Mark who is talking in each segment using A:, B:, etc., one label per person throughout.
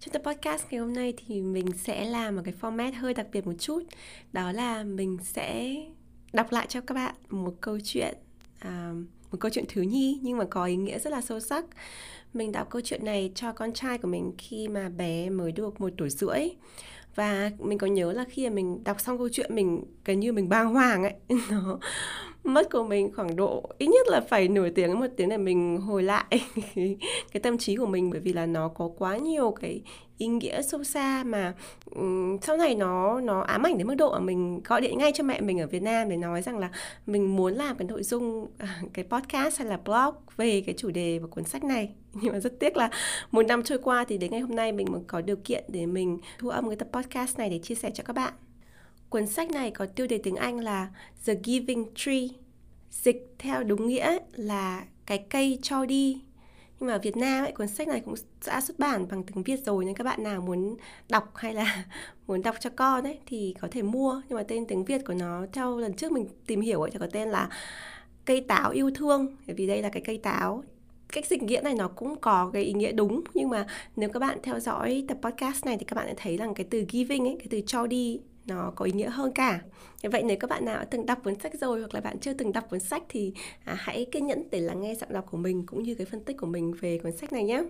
A: Trong tập podcast ngày hôm nay thì mình sẽ làm một cái format hơi đặc biệt một chút. Đó là mình sẽ đọc lại cho các bạn một câu chuyện à, Một câu chuyện thứ nhi nhưng mà có ý nghĩa rất là sâu sắc. Mình đọc câu chuyện này cho con trai của mình khi mà bé mới được một tuổi rưỡi. Và mình có nhớ là khi mà mình đọc xong câu chuyện mình gần như mình bàng hoàng ấy. Nó mất của mình khoảng độ ít nhất là phải nửa tiếng một tiếng để mình hồi lại cái tâm trí của mình. Bởi vì là nó có quá nhiều cái ý nghĩa sâu xa mà um, sau này nó nó ám ảnh đến mức độ mà mình gọi điện ngay cho mẹ mình ở Việt Nam để nói rằng là mình muốn làm cái nội dung à, cái podcast hay là blog về cái chủ đề và cuốn sách này. Nhưng mà rất tiếc là một năm trôi qua thì đến ngày hôm nay mình mới có điều kiện để mình thu âm cái tập podcast này để chia sẻ cho các bạn. Cuốn sách này có tiêu đề tiếng Anh là The Giving Tree. Dịch theo đúng nghĩa là cái cây cho đi. Nhưng mà Việt Nam ấy, cuốn sách này cũng đã xuất bản bằng tiếng Việt rồi nên các bạn nào muốn đọc hay là muốn đọc cho con ấy thì có thể mua. Nhưng mà tên tiếng Việt của nó theo lần trước mình tìm hiểu ấy thì có tên là cây táo yêu thương bởi vì đây là cái cây táo cách dịch nghĩa này nó cũng có cái ý nghĩa đúng nhưng mà nếu các bạn theo dõi tập podcast này thì các bạn sẽ thấy rằng cái từ giving ấy cái từ cho đi nó có ý nghĩa hơn cả. Vậy nếu các bạn nào đã từng đọc cuốn sách rồi hoặc là bạn chưa từng đọc cuốn sách thì à, hãy kiên nhẫn để lắng nghe giọng đọc của mình cũng như cái phân tích của mình về cuốn sách này nhé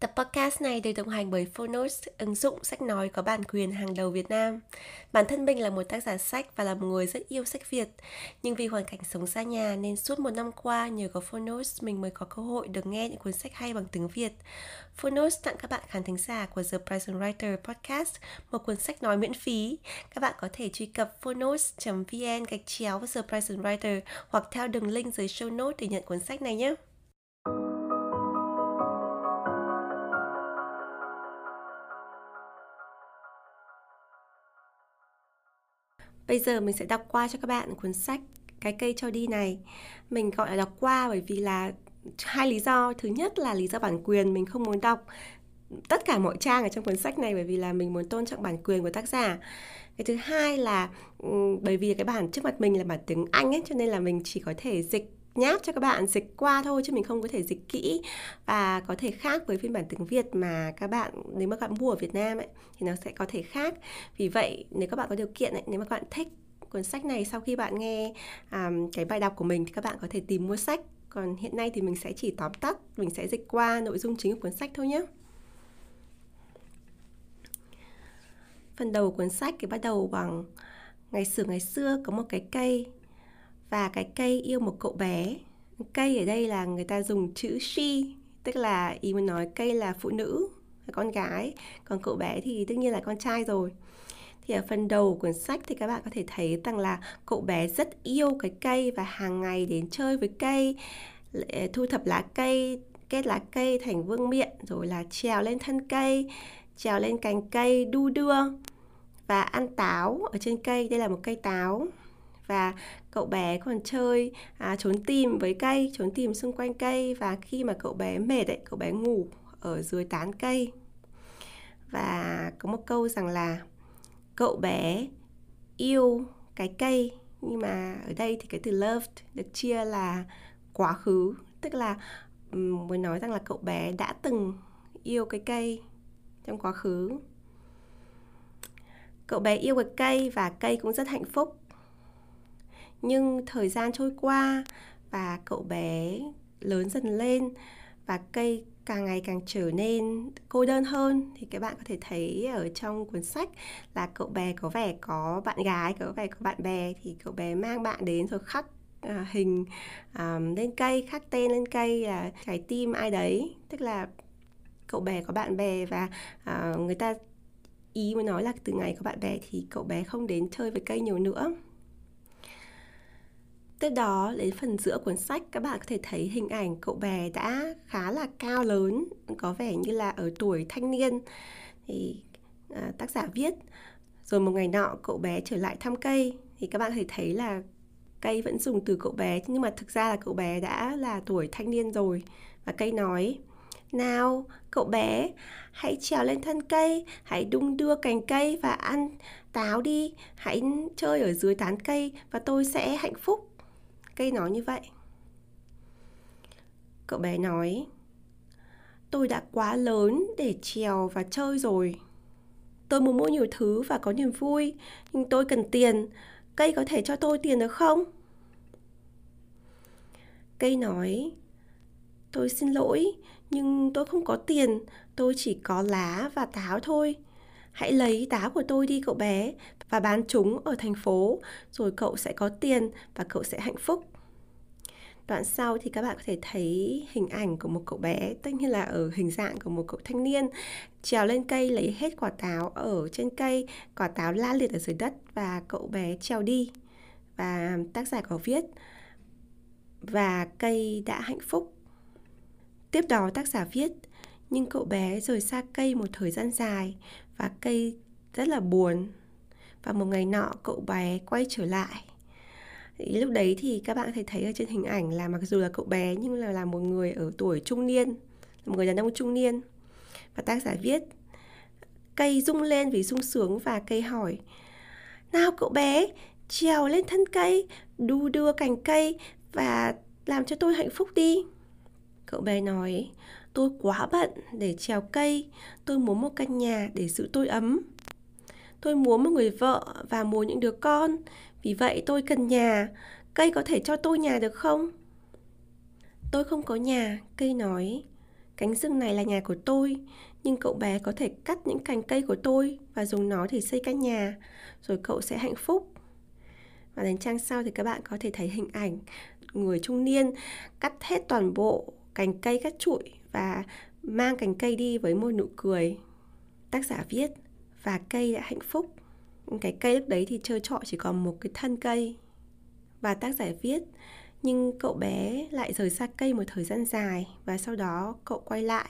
A: Tập podcast này được đồng hành bởi Phonos, ứng dụng sách nói có bản quyền hàng đầu Việt Nam. Bản thân mình là một tác giả sách và là một người rất yêu sách Việt. Nhưng vì hoàn cảnh sống xa nhà nên suốt một năm qua nhờ có Phonos mình mới có cơ hội được nghe những cuốn sách hay bằng tiếng Việt. Phonos tặng các bạn khán thính giả của The Present Writer Podcast một cuốn sách nói miễn phí. Các bạn có thể truy cập phonos.vn gạch chéo The Present Writer hoặc theo đường link dưới show note để nhận cuốn sách này nhé. Bây giờ mình sẽ đọc qua cho các bạn cuốn sách Cái cây cho đi này. Mình gọi là đọc qua bởi vì là hai lý do. Thứ nhất là lý do bản quyền, mình không muốn đọc tất cả mọi trang ở trong cuốn sách này bởi vì là mình muốn tôn trọng bản quyền của tác giả. Cái thứ hai là ừ, bởi vì cái bản trước mặt mình là bản tiếng Anh ấy cho nên là mình chỉ có thể dịch nháp cho các bạn dịch qua thôi chứ mình không có thể dịch kỹ. Và có thể khác với phiên bản tiếng Việt mà các bạn nếu mà các bạn mua ở Việt Nam ấy thì nó sẽ có thể khác. Vì vậy nếu các bạn có điều kiện ấy, nếu mà các bạn thích cuốn sách này sau khi bạn nghe um, cái bài đọc của mình thì các bạn có thể tìm mua sách. Còn hiện nay thì mình sẽ chỉ tóm tắt mình sẽ dịch qua nội dung chính của cuốn sách thôi nhé phần đầu cuốn sách thì bắt đầu bằng ngày xưa ngày xưa có một cái cây và cái cây yêu một cậu bé. Cây ở đây là người ta dùng chữ she, tức là ý muốn nói cây là phụ nữ, là con gái. Còn cậu bé thì tất nhiên là con trai rồi. Thì ở phần đầu của cuốn sách thì các bạn có thể thấy rằng là cậu bé rất yêu cái cây và hàng ngày đến chơi với cây thu thập lá cây, kết lá cây thành vương miện, rồi là trèo lên thân cây, trèo lên cành cây đu đưa và ăn táo ở trên cây. Đây là một cây táo và cậu bé còn chơi à, trốn tìm với cây trốn tìm xung quanh cây. Và khi mà cậu bé mệt ấy cậu bé ngủ ở dưới tán cây. Và có một câu rằng là cậu bé yêu cái cây nhưng mà ở đây thì cái từ loved được chia là quá khứ. Tức là muốn nói rằng là cậu bé đã từng yêu cái cây trong quá khứ. Cậu bé yêu cái cây và cây cũng rất hạnh phúc nhưng thời gian trôi qua và cậu bé lớn dần lên và cây càng ngày càng trở nên cô đơn hơn thì các bạn có thể thấy ở trong cuốn sách là cậu bé có vẻ có bạn gái có vẻ có bạn bè thì cậu bé mang bạn đến rồi khắc à, hình à, lên cây khắc tên lên cây là trái tim ai đấy. Tức là cậu bé có bạn bè và à, người ta ý muốn nói là từ ngày có bạn bè thì cậu bé không đến chơi với cây nhiều nữa. Tiếp đó đến phần giữa cuốn sách các bạn có thể thấy hình ảnh cậu bé đã khá là cao lớn, có vẻ như là ở tuổi thanh niên. Thì à, tác giả viết rồi một ngày nọ cậu bé trở lại thăm cây. Thì các bạn có thể thấy là cây vẫn dùng từ cậu bé nhưng mà thực ra là cậu bé đã là tuổi thanh niên rồi. Và cây nói nào cậu bé hãy trèo lên thân cây hãy đung đưa cành cây và ăn táo đi. Hãy chơi ở dưới tán cây và tôi sẽ hạnh phúc cây nói như vậy. Cậu bé nói, tôi đã quá lớn để trèo và chơi rồi. Tôi muốn mua nhiều thứ và có niềm vui, nhưng tôi cần tiền. Cây có thể cho tôi tiền được không? Cây nói, tôi xin lỗi, nhưng tôi không có tiền. Tôi chỉ có lá và táo thôi. Hãy lấy táo của tôi đi, cậu bé và bán chúng ở thành phố, rồi cậu sẽ có tiền và cậu sẽ hạnh phúc. Đoạn sau thì các bạn có thể thấy hình ảnh của một cậu bé, tất nhiên là ở hình dạng của một cậu thanh niên, trèo lên cây lấy hết quả táo ở trên cây, quả táo la liệt ở dưới đất và cậu bé trèo đi. Và tác giả có viết, và cây đã hạnh phúc. Tiếp đó tác giả viết, nhưng cậu bé rời xa cây một thời gian dài và cây rất là buồn và một ngày nọ cậu bé quay trở lại. Thì lúc đấy thì các bạn có thể thấy ở trên hình ảnh là mặc dù là cậu bé nhưng là là một người ở tuổi trung niên một người đàn ông trung niên. Và tác giả viết, cây rung lên vì sung sướng và cây hỏi, nào cậu bé, trèo lên thân cây, đu đưa cành cây và làm cho tôi hạnh phúc đi cậu bé nói, tôi quá bận để trèo cây, tôi muốn một căn nhà để giữ tôi ấm tôi muốn một người vợ và muốn những đứa con. Vì vậy tôi cần nhà. Cây có thể cho tôi nhà được không? Tôi không có nhà, cây nói. Cánh rừng này là nhà của tôi, nhưng cậu bé có thể cắt những cành cây của tôi và dùng nó để xây căn nhà, rồi cậu sẽ hạnh phúc. Và đến trang sau thì các bạn có thể thấy hình ảnh người trung niên cắt hết toàn bộ cành cây, cắt trụi và mang cành cây đi với một nụ cười. Tác giả viết và cây đã hạnh phúc. Cái cây lúc đấy thì trơ trọi chỉ còn một cái thân cây và tác giả viết nhưng cậu bé lại rời xa cây một thời gian dài và sau đó cậu quay lại.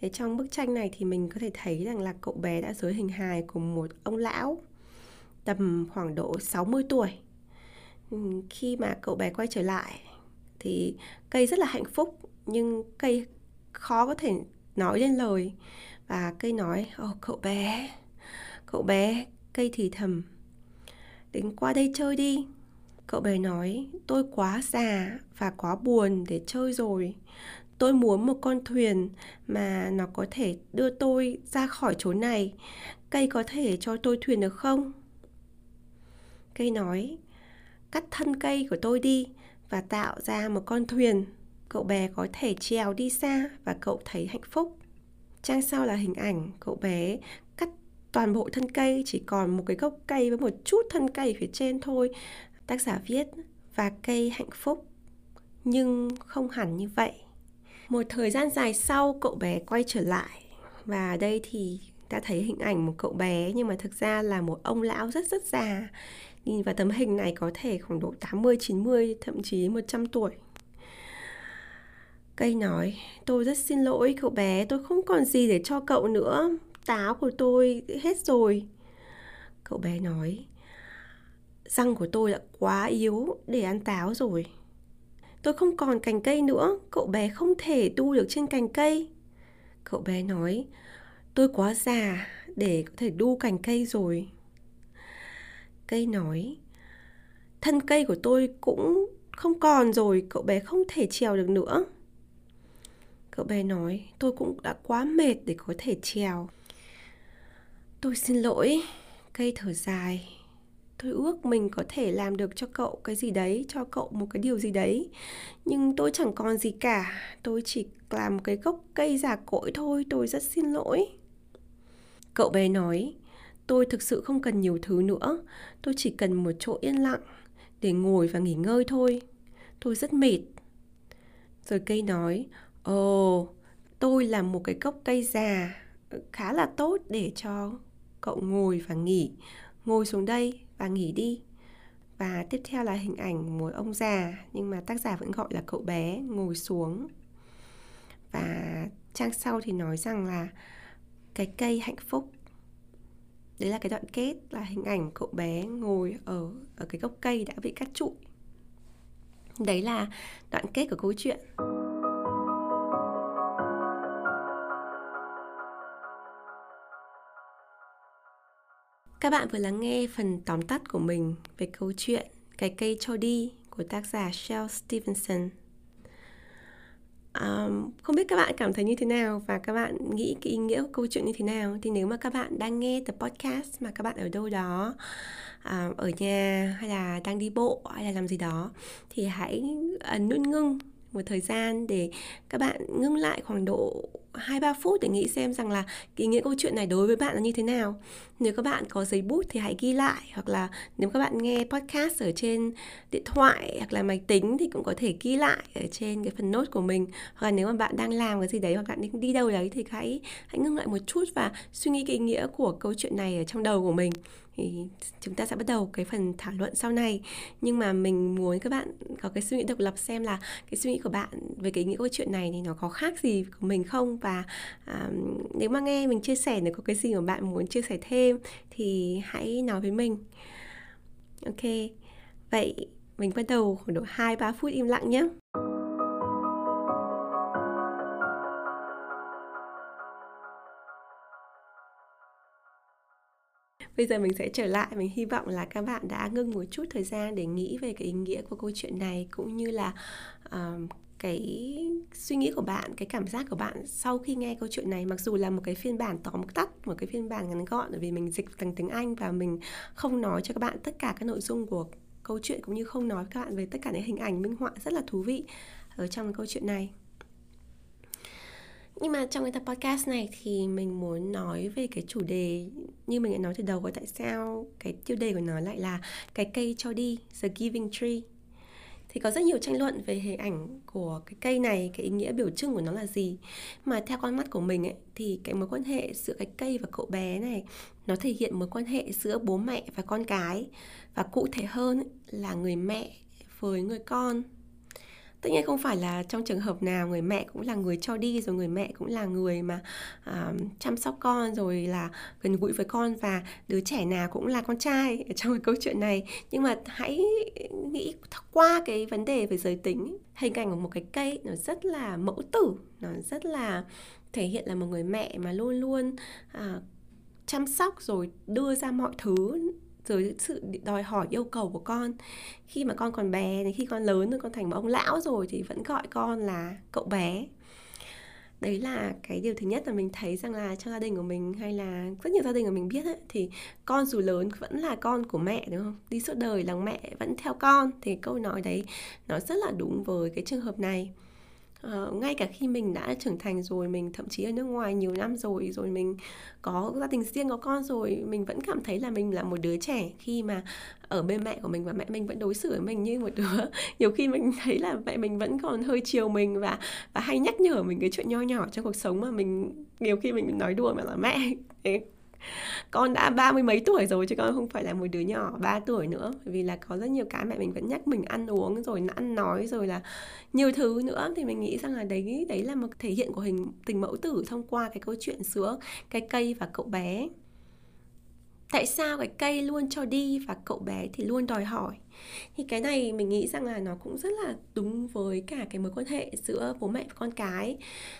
A: Thế trong bức tranh này thì mình có thể thấy rằng là cậu bé đã dưới hình hài của một ông lão tầm khoảng độ 60 tuổi. Khi mà cậu bé quay trở lại thì cây rất là hạnh phúc nhưng cây khó có thể nói lên lời và cây nói ồ oh, cậu bé cậu bé cây thì thầm đến qua đây chơi đi. Cậu bé nói, tôi quá già và quá buồn để chơi rồi. Tôi muốn một con thuyền mà nó có thể đưa tôi ra khỏi chỗ này. Cây có thể cho tôi thuyền được không? Cây nói, cắt thân cây của tôi đi và tạo ra một con thuyền. Cậu bé có thể trèo đi xa và cậu thấy hạnh phúc. Trang sau là hình ảnh cậu bé toàn bộ thân cây chỉ còn một cái gốc cây với một chút thân cây phía trên thôi. Tác giả viết và cây hạnh phúc nhưng không hẳn như vậy. Một thời gian dài sau cậu bé quay trở lại. Và đây thì đã thấy hình ảnh một cậu bé nhưng mà thực ra là một ông lão rất rất già. Nhìn vào tấm hình này có thể khoảng độ 80, 90, thậm chí 100 tuổi. Cây nói, tôi rất xin lỗi cậu bé, tôi không còn gì để cho cậu nữa. Táo của tôi hết rồi. Cậu bé nói, răng của tôi đã quá yếu để ăn táo rồi. Tôi không còn cành cây nữa, cậu bé không thể đu được trên cành cây. Cậu bé nói, tôi quá già để có thể đu cành cây rồi. Cây nói, thân cây của tôi cũng không còn rồi, cậu bé không thể trèo được nữa. Cậu bé nói tôi cũng đã quá mệt để có thể trèo Tôi xin lỗi. Cây thở dài. Tôi ước mình có thể làm được cho cậu cái gì đấy Cho cậu một cái điều gì đấy. Nhưng tôi chẳng còn gì cả. Tôi chỉ làm một cái gốc cây già cỗi thôi. Tôi rất xin lỗi. Cậu bé nói Tôi thực sự không cần nhiều thứ nữa. Tôi chỉ cần một chỗ yên lặng Để ngồi và nghỉ ngơi thôi. Tôi rất mệt. Rồi cây nói Ồ, tôi là một cái gốc cây già ờ, khá là tốt để cho cậu ngồi và nghỉ. Ngồi xuống đây và nghỉ đi. Và tiếp theo là hình ảnh một ông già, nhưng mà tác giả vẫn gọi là cậu bé ngồi xuống. Và trang sau thì nói rằng là cái cây hạnh phúc. đấy là cái đoạn kết là hình ảnh cậu bé ngồi ở ở cái gốc cây đã bị cắt trụi đấy là đoạn kết của câu chuyện Các bạn vừa lắng nghe phần tóm tắt của mình về câu chuyện Cái cây cho đi của tác giả Shel Stevenson. Um, không biết các bạn cảm thấy như thế nào và các bạn nghĩ cái ý nghĩa của câu chuyện như thế nào thì nếu mà các bạn đang nghe tập podcast mà các bạn ở đâu đó uh, ở nhà hay là đang đi bộ hay là làm gì đó thì hãy uh, nút ngưng một thời gian để các bạn ngưng lại khoảng độ 2-3 phút để nghĩ xem rằng là ý nghĩa câu chuyện này đối với bạn là như thế nào. Nếu các bạn có giấy bút thì hãy ghi lại, hoặc là nếu các bạn nghe podcast ở trên điện thoại hoặc là máy tính thì cũng có thể ghi lại ở trên cái phần note của mình. Hoặc là nếu mà bạn đang làm cái gì đấy hoặc bạn đi đâu đấy thì hãy hãy ngưng lại một chút và suy nghĩ cái ý nghĩa của câu chuyện này ở trong đầu của mình thì chúng ta sẽ bắt đầu cái phần thảo luận sau này. Nhưng mà mình muốn các bạn có cái suy nghĩ độc lập xem là cái suy nghĩ của bạn về cái ý nghĩa câu chuyện này thì nó có khác gì của mình không? Và à, nếu mà nghe mình chia sẻ nếu có cái gì mà bạn muốn chia sẻ thêm thì hãy nói với mình. Ok. Vậy mình bắt đầu khoảng độ hai ba phút im lặng nhé. Bây giờ mình sẽ trở lại mình hy vọng là các bạn đã ngưng một chút thời gian để nghĩ về cái ý nghĩa của câu chuyện này cũng như là uh, cái suy nghĩ của bạn cái cảm giác của bạn sau khi nghe câu chuyện này. Mặc dù là một cái phiên bản tóm tắt một cái phiên bản ngắn gọn bởi vì mình dịch thành tiếng anh và mình không nói cho các bạn tất cả các nội dung của câu chuyện cũng như không nói với các bạn về tất cả những hình ảnh minh họa rất là thú vị ở trong câu chuyện này nhưng mà trong cái tập podcast này thì mình muốn nói về cái chủ đề như mình đã nói từ đầu có tại sao cái tiêu đề của nó lại là cái cây cho đi the giving tree thì có rất nhiều tranh luận về hình ảnh của cái cây này cái ý nghĩa biểu trưng của nó là gì. Mà theo con mắt của mình ấy thì cái mối quan hệ giữa cái cây và cậu bé này nó thể hiện mối quan hệ giữa bố mẹ và con cái. Và cụ thể hơn ấy, là người mẹ với người con tất nhiên không phải là trong trường hợp nào người mẹ cũng là người cho đi rồi người mẹ cũng là người mà uh, chăm sóc con rồi là gần gũi với con và đứa trẻ nào cũng là con trai ở trong cái câu chuyện này. Nhưng mà hãy nghĩ qua cái vấn đề về giới tính hình ảnh của một cái cây nó rất là mẫu tử nó rất là thể hiện là một người mẹ mà luôn luôn uh, chăm sóc rồi đưa ra mọi thứ rồi sự đòi hỏi yêu cầu của con. Khi mà con còn bé thì khi con lớn rồi con thành một ông lão rồi thì vẫn gọi con là cậu bé. Đấy là cái điều thứ nhất là mình thấy rằng là trong gia đình của mình hay là rất nhiều gia đình của mình biết ấy, thì con dù lớn vẫn là con của mẹ đúng không? Đi suốt đời là mẹ vẫn theo con. Thì câu nói đấy nó rất là đúng với cái trường hợp này. Uh, ngay cả khi mình đã trưởng thành rồi mình thậm chí ở nước ngoài nhiều năm rồi rồi mình có gia đình riêng có con rồi mình vẫn cảm thấy là mình là một đứa trẻ khi mà ở bên mẹ của mình và mẹ mình vẫn đối xử với mình như một đứa. Nhiều khi mình thấy là mẹ mình vẫn còn hơi chiều mình và và hay nhắc nhở mình cái chuyện nho nhỏ trong cuộc sống mà mình nhiều khi mình nói đùa mà là mẹ. con đã ba mươi mấy tuổi rồi chứ con không phải là một đứa nhỏ 3 tuổi nữa. Vì là có rất nhiều cái mẹ mình vẫn nhắc mình ăn uống rồi ăn nói rồi là nhiều thứ nữa. Thì mình nghĩ rằng là đấy đấy là một thể hiện của hình, tình mẫu tử thông qua cái câu chuyện giữa cái cây và cậu bé tại sao cái cây luôn cho đi và cậu bé thì luôn đòi hỏi? Thì cái này mình nghĩ rằng là nó cũng rất là đúng với cả cái mối quan hệ giữa bố mẹ và con cái.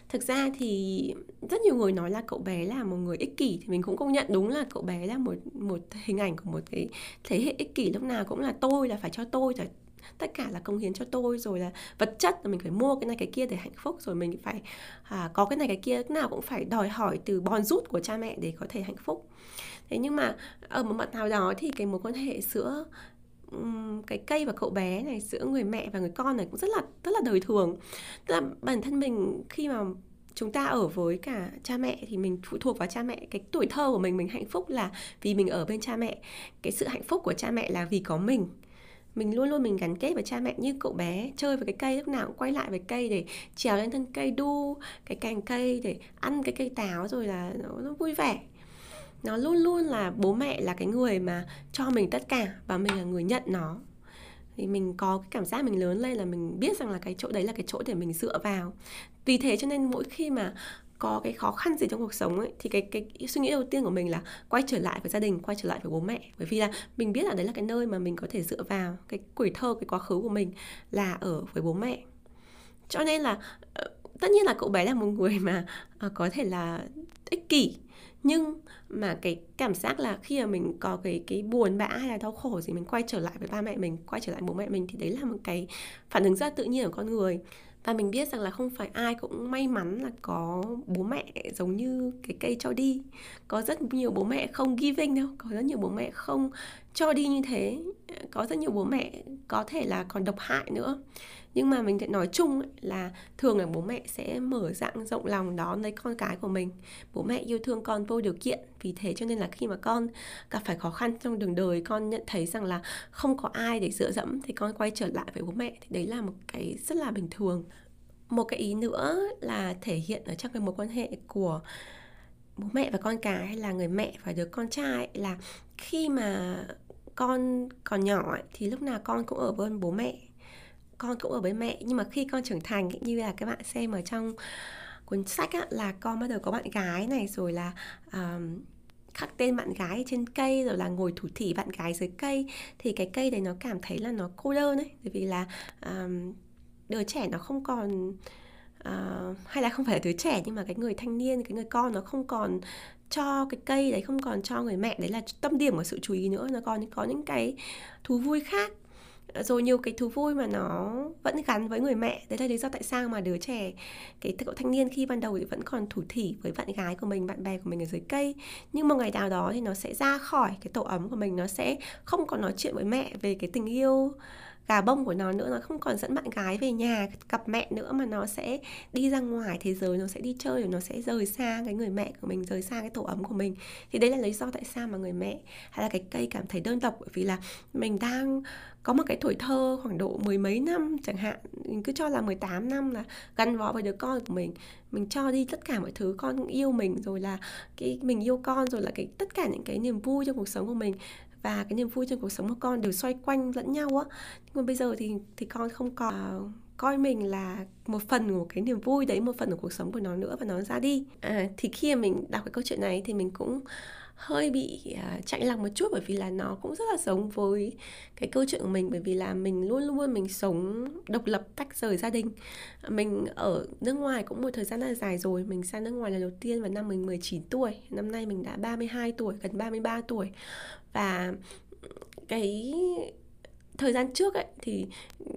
A: Thực ra thì rất nhiều người nói là cậu bé là một người ích kỷ thì mình cũng công nhận đúng là cậu bé là một một hình ảnh của một cái thế hệ ích kỷ. Lúc nào cũng là tôi là phải cho tôi phải tất cả là công hiến cho tôi rồi là vật chất là mình phải mua cái này cái kia để hạnh phúc rồi mình phải à, có cái này cái kia lúc nào cũng phải đòi hỏi từ bòn rút của cha mẹ để có thể hạnh phúc thế nhưng mà ở một mặt nào đó thì cái mối quan hệ giữa cái cây và cậu bé này giữa người mẹ và người con này cũng rất là rất là đời thường. Tức là bản thân mình khi mà chúng ta ở với cả cha mẹ thì mình phụ thuộc vào cha mẹ. Cái tuổi thơ của mình mình hạnh phúc là vì mình ở bên cha mẹ. Cái sự hạnh phúc của cha mẹ là vì có mình. Mình luôn luôn mình gắn kết với cha mẹ như cậu bé chơi với cái cây lúc nào cũng quay lại với cây để trèo lên thân cây đu cái cành cây để ăn cái cây táo rồi là nó, nó vui vẻ nó luôn luôn là bố mẹ là cái người mà cho mình tất cả và mình là người nhận nó. Thì mình có cái cảm giác mình lớn lên là mình biết rằng là cái chỗ đấy là cái chỗ để mình dựa vào. Vì thế cho nên mỗi khi mà có cái khó khăn gì trong cuộc sống ấy, thì cái cái suy nghĩ đầu tiên của mình là quay trở lại với gia đình, quay trở lại với bố mẹ. Bởi vì là mình biết là đấy là cái nơi mà mình có thể dựa vào, cái tuổi thơ, cái quá khứ của mình là ở với bố mẹ. Cho nên là ờ, tất nhiên là cậu bé là một người mà ờ, có thể là ích kỷ nhưng mà cái cảm giác là khi mà mình có cái cái buồn bã hay là đau khổ gì, mình quay trở lại với ba mẹ mình, quay trở lại bố mẹ mình thì đấy là một cái phản ứng rất tự nhiên của con người. Và mình biết rằng là không phải ai cũng may mắn là có bố mẹ giống như cái cây cho đi. Có rất nhiều bố mẹ không giving đâu, có rất nhiều bố mẹ không cho đi như thế. Có rất nhiều bố mẹ có thể là còn độc hại nữa nhưng mà mình sẽ nói chung là thường là bố mẹ sẽ mở dạng rộng lòng đón lấy con cái của mình. Bố mẹ yêu thương con vô điều kiện vì thế cho nên là khi mà con gặp phải khó khăn trong đường đời con nhận thấy rằng là không có ai để dựa dẫm thì con quay trở lại với bố mẹ thì đấy là một cái rất là bình thường. Một cái ý nữa là thể hiện ở trong cái mối quan hệ của bố mẹ và con cái hay là người mẹ và đứa con trai là khi mà con còn nhỏ ấy, thì lúc nào con cũng ở bên bố mẹ con cũng ở với mẹ. Nhưng mà khi con trưởng thành như là các bạn xem ở trong cuốn sách á, là con bắt đầu có bạn gái này rồi là um, khắc tên bạn gái trên cây rồi là ngồi thủ thỉ bạn gái dưới cây. Thì cái cây đấy nó cảm thấy là nó cô đơn ấy bởi vì là um, đứa trẻ nó không còn uh, hay là không phải là đứa trẻ nhưng mà cái người thanh niên cái người con nó không còn cho cái cây đấy không còn cho người mẹ. Đấy là tâm điểm của sự chú ý nữa nó còn có những cái thú vui khác. Ờ, rồi nhiều cái thú vui mà nó vẫn gắn với người mẹ. Đấy là lý do tại sao mà đứa trẻ, cái cậu thanh niên khi ban đầu thì vẫn còn thủ thỉ với bạn gái của mình, bạn bè của mình ở dưới cây. Nhưng một ngày nào đó thì nó sẽ ra khỏi cái tổ ấm của mình, nó sẽ không còn nói chuyện với mẹ về cái tình yêu gà bông của nó nữa, nó không còn dẫn bạn gái về nhà cặp mẹ nữa mà nó sẽ đi ra ngoài thế giới, nó sẽ đi chơi rồi nó sẽ rời xa cái người mẹ của mình, rời xa cái tổ ấm của mình. Thì đấy là lý do tại sao mà người mẹ hay là cái cây cảm thấy đơn độc, bởi vì là mình đang có một cái tuổi thơ khoảng độ mười mấy năm chẳng hạn, mình cứ cho là 18 năm là gắn bó với đứa con của mình. Mình cho đi tất cả mọi thứ, con yêu mình, rồi là cái mình yêu con, rồi là cái tất cả những cái niềm vui trong cuộc sống của mình và cái niềm vui trong cuộc sống của con đều xoay quanh lẫn nhau á. Nhưng mà bây giờ thì thì con không còn à, coi mình là một phần của cái niềm vui đấy một phần của cuộc sống của nó nữa và nó ra đi. À, thì khi mà mình đọc cái câu chuyện này thì mình cũng hơi bị à, uh, chạy lòng một chút bởi vì là nó cũng rất là giống với cái câu chuyện của mình. Bởi vì là mình luôn luôn mình sống độc lập tách rời gia đình. Mình ở nước ngoài cũng một thời gian rất là dài rồi. Mình sang nước ngoài lần đầu tiên vào năm mình 19 tuổi. Năm nay mình đã 32 tuổi gần 33 tuổi. Và cái thời gian trước ấy thì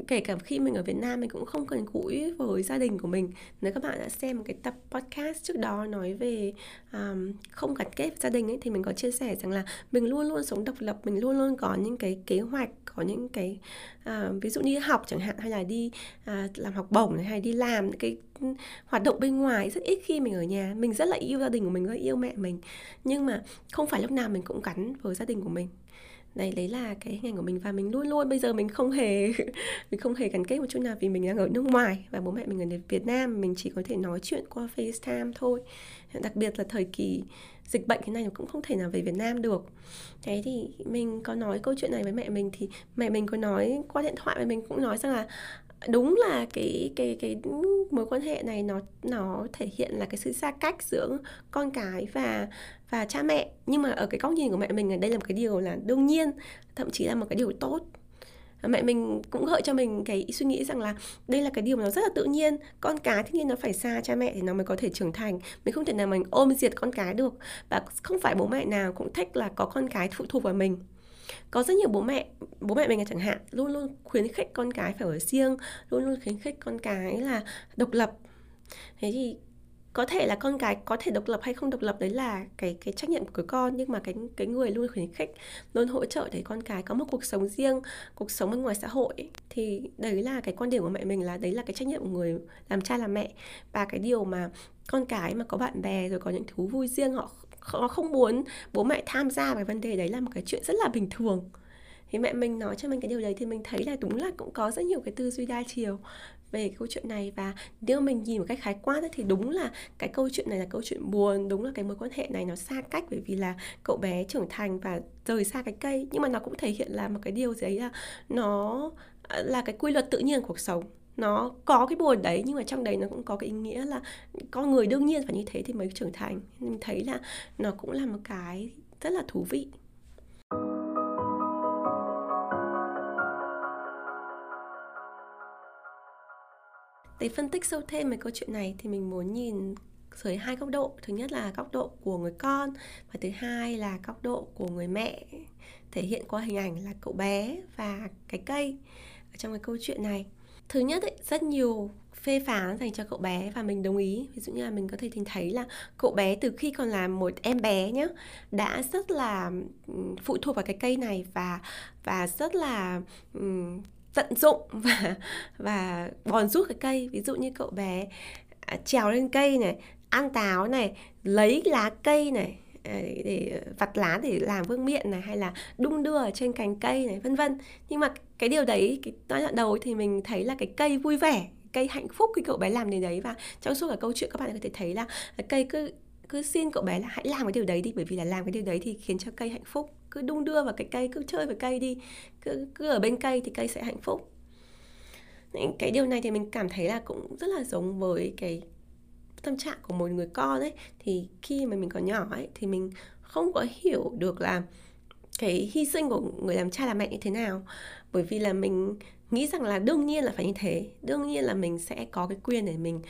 A: kể cả khi mình ở Việt Nam mình cũng không cần cũi với gia đình của mình. Nếu các bạn đã xem một cái tập podcast trước đó nói về um, không gắn kết với gia đình ấy thì mình có chia sẻ rằng là mình luôn luôn sống độc lập mình luôn luôn có những cái kế hoạch có những cái uh, ví dụ như học chẳng hạn hay là đi uh, làm học bổng hay đi làm những cái hoạt động bên ngoài rất ít khi mình ở nhà. Mình rất là yêu gia đình của mình rất yêu mẹ mình. Nhưng mà không phải lúc nào mình cũng gắn với gia đình của mình đấy đấy là cái hình ảnh của mình và mình luôn luôn. Bây giờ mình không hề, mình không hề gắn kết một chút nào vì mình đang ở nước ngoài và bố mẹ mình ở Việt Nam. Mình chỉ có thể nói chuyện qua FaceTime thôi. Đặc biệt là thời kỳ dịch bệnh thế này cũng không thể nào về Việt Nam được. Thế thì mình có nói câu chuyện này với mẹ mình thì mẹ mình có nói qua điện thoại và mình cũng nói rằng là đúng là cái cái cái mối quan hệ này nó nó thể hiện là cái sự xa cách giữa con cái và và cha mẹ. Nhưng mà ở cái góc nhìn của mẹ mình đây là một cái điều là đương nhiên, thậm chí là một cái điều tốt. Mẹ mình cũng gợi cho mình cái suy nghĩ rằng là đây là cái điều mà nó rất là tự nhiên. Con cái tất nhiên nó phải xa cha mẹ thì nó mới có thể trưởng thành. Mình không thể nào mình ôm diệt con cái được. Và không phải bố mẹ nào cũng thích là có con cái phụ thuộc vào mình có rất nhiều bố mẹ bố mẹ mình chẳng hạn, luôn luôn khuyến khích con cái phải ở riêng, luôn luôn khuyến khích con cái là độc lập. Thế thì có thể là con cái có thể độc lập hay không độc lập đấy là cái cái trách nhiệm của con, nhưng mà cái cái người luôn khuyến khích, luôn hỗ trợ để con cái có một cuộc sống riêng, cuộc sống bên ngoài xã hội thì đấy là cái quan điểm của mẹ mình là đấy là cái trách nhiệm của người làm cha làm mẹ. Và cái điều mà con cái mà có bạn bè rồi có những thú vui riêng họ nó không muốn bố mẹ tham gia vào vấn đề đấy là một cái chuyện rất là bình thường. Thì mẹ mình nói cho mình cái điều đấy thì mình thấy là đúng là cũng có rất nhiều cái tư duy đa chiều về câu chuyện này. Và nếu mình nhìn một cách khái quát thì đúng là cái câu chuyện này là câu chuyện buồn, đúng là cái mối quan hệ này nó xa cách bởi vì là cậu bé trưởng thành và rời xa cái cây. Nhưng mà nó cũng thể hiện là một cái điều gì đấy là nó à, là cái quy luật tự nhiên của cuộc sống nó có cái buồn đấy, nhưng mà trong đấy nó cũng có cái ý nghĩa là con người đương nhiên phải như thế thì mới trưởng thành. Mình thấy là nó cũng là một cái rất là thú vị. Để phân tích sâu thêm về câu chuyện này thì mình muốn nhìn dưới hai góc độ. Thứ nhất là góc độ của người con và thứ hai là góc độ của người mẹ, thể hiện qua hình ảnh là cậu bé và cái cây. Ở trong cái câu chuyện này thứ nhất ấy, rất nhiều phê phán dành cho cậu bé và mình đồng ý. Ví dụ như là mình có thể nhìn thấy là cậu bé từ khi còn là một em bé nhá đã rất là phụ thuộc vào cái cây này và và rất là um, tận dụng và và bòn rút cái cây. Ví dụ như cậu bé à, trèo lên cây này ăn táo này lấy lá cây này À, để ờ, vặt lá để làm vương miện này, hay là đung đưa ở trên cành cây này, vân vân. Nhưng mà cái điều đấy, cái giai đoạn đầu thì mình thấy là cái cây vui vẻ, cây hạnh phúc khi cậu bé làm điều đấy. Và trong suốt cả câu chuyện, các bạn có thể thấy là à, cây cứ cứ xin cậu bé là hãy làm cái điều đấy đi, bởi vì là làm cái điều đấy thì khiến cho cây hạnh phúc. Cứ đung đưa vào cái cây, cứ chơi với cây đi, cứ cứ ở bên cây thì cây sẽ hạnh phúc. Cái điều này thì mình cảm thấy là cũng rất là giống với cái tâm trạng của một người con ấy, thì khi mà mình còn nhỏ ấy, thì mình không có hiểu được là cái hy sinh của người làm cha làm mẹ như thế nào. Bởi vì là mình nghĩ rằng là đương nhiên là phải như thế. Đương nhiên là mình sẽ có cái quyền để mình